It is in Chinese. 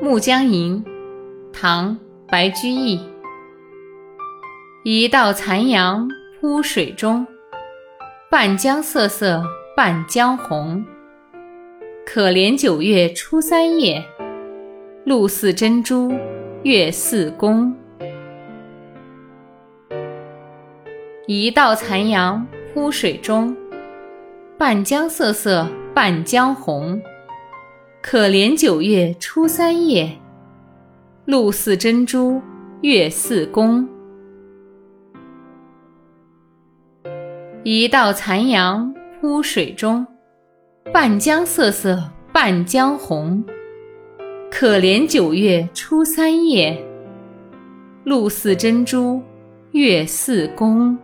《暮江吟》唐·白居易。一道残阳铺水中，半江瑟瑟半江红。可怜九月初三夜，露似真珠月似弓。一道残阳铺水中，半江瑟瑟半江红。可怜九月初三夜，露似真珠月似弓。一道残阳铺水中，半江瑟瑟半江红。可怜九月初三夜，露似真珠月似弓。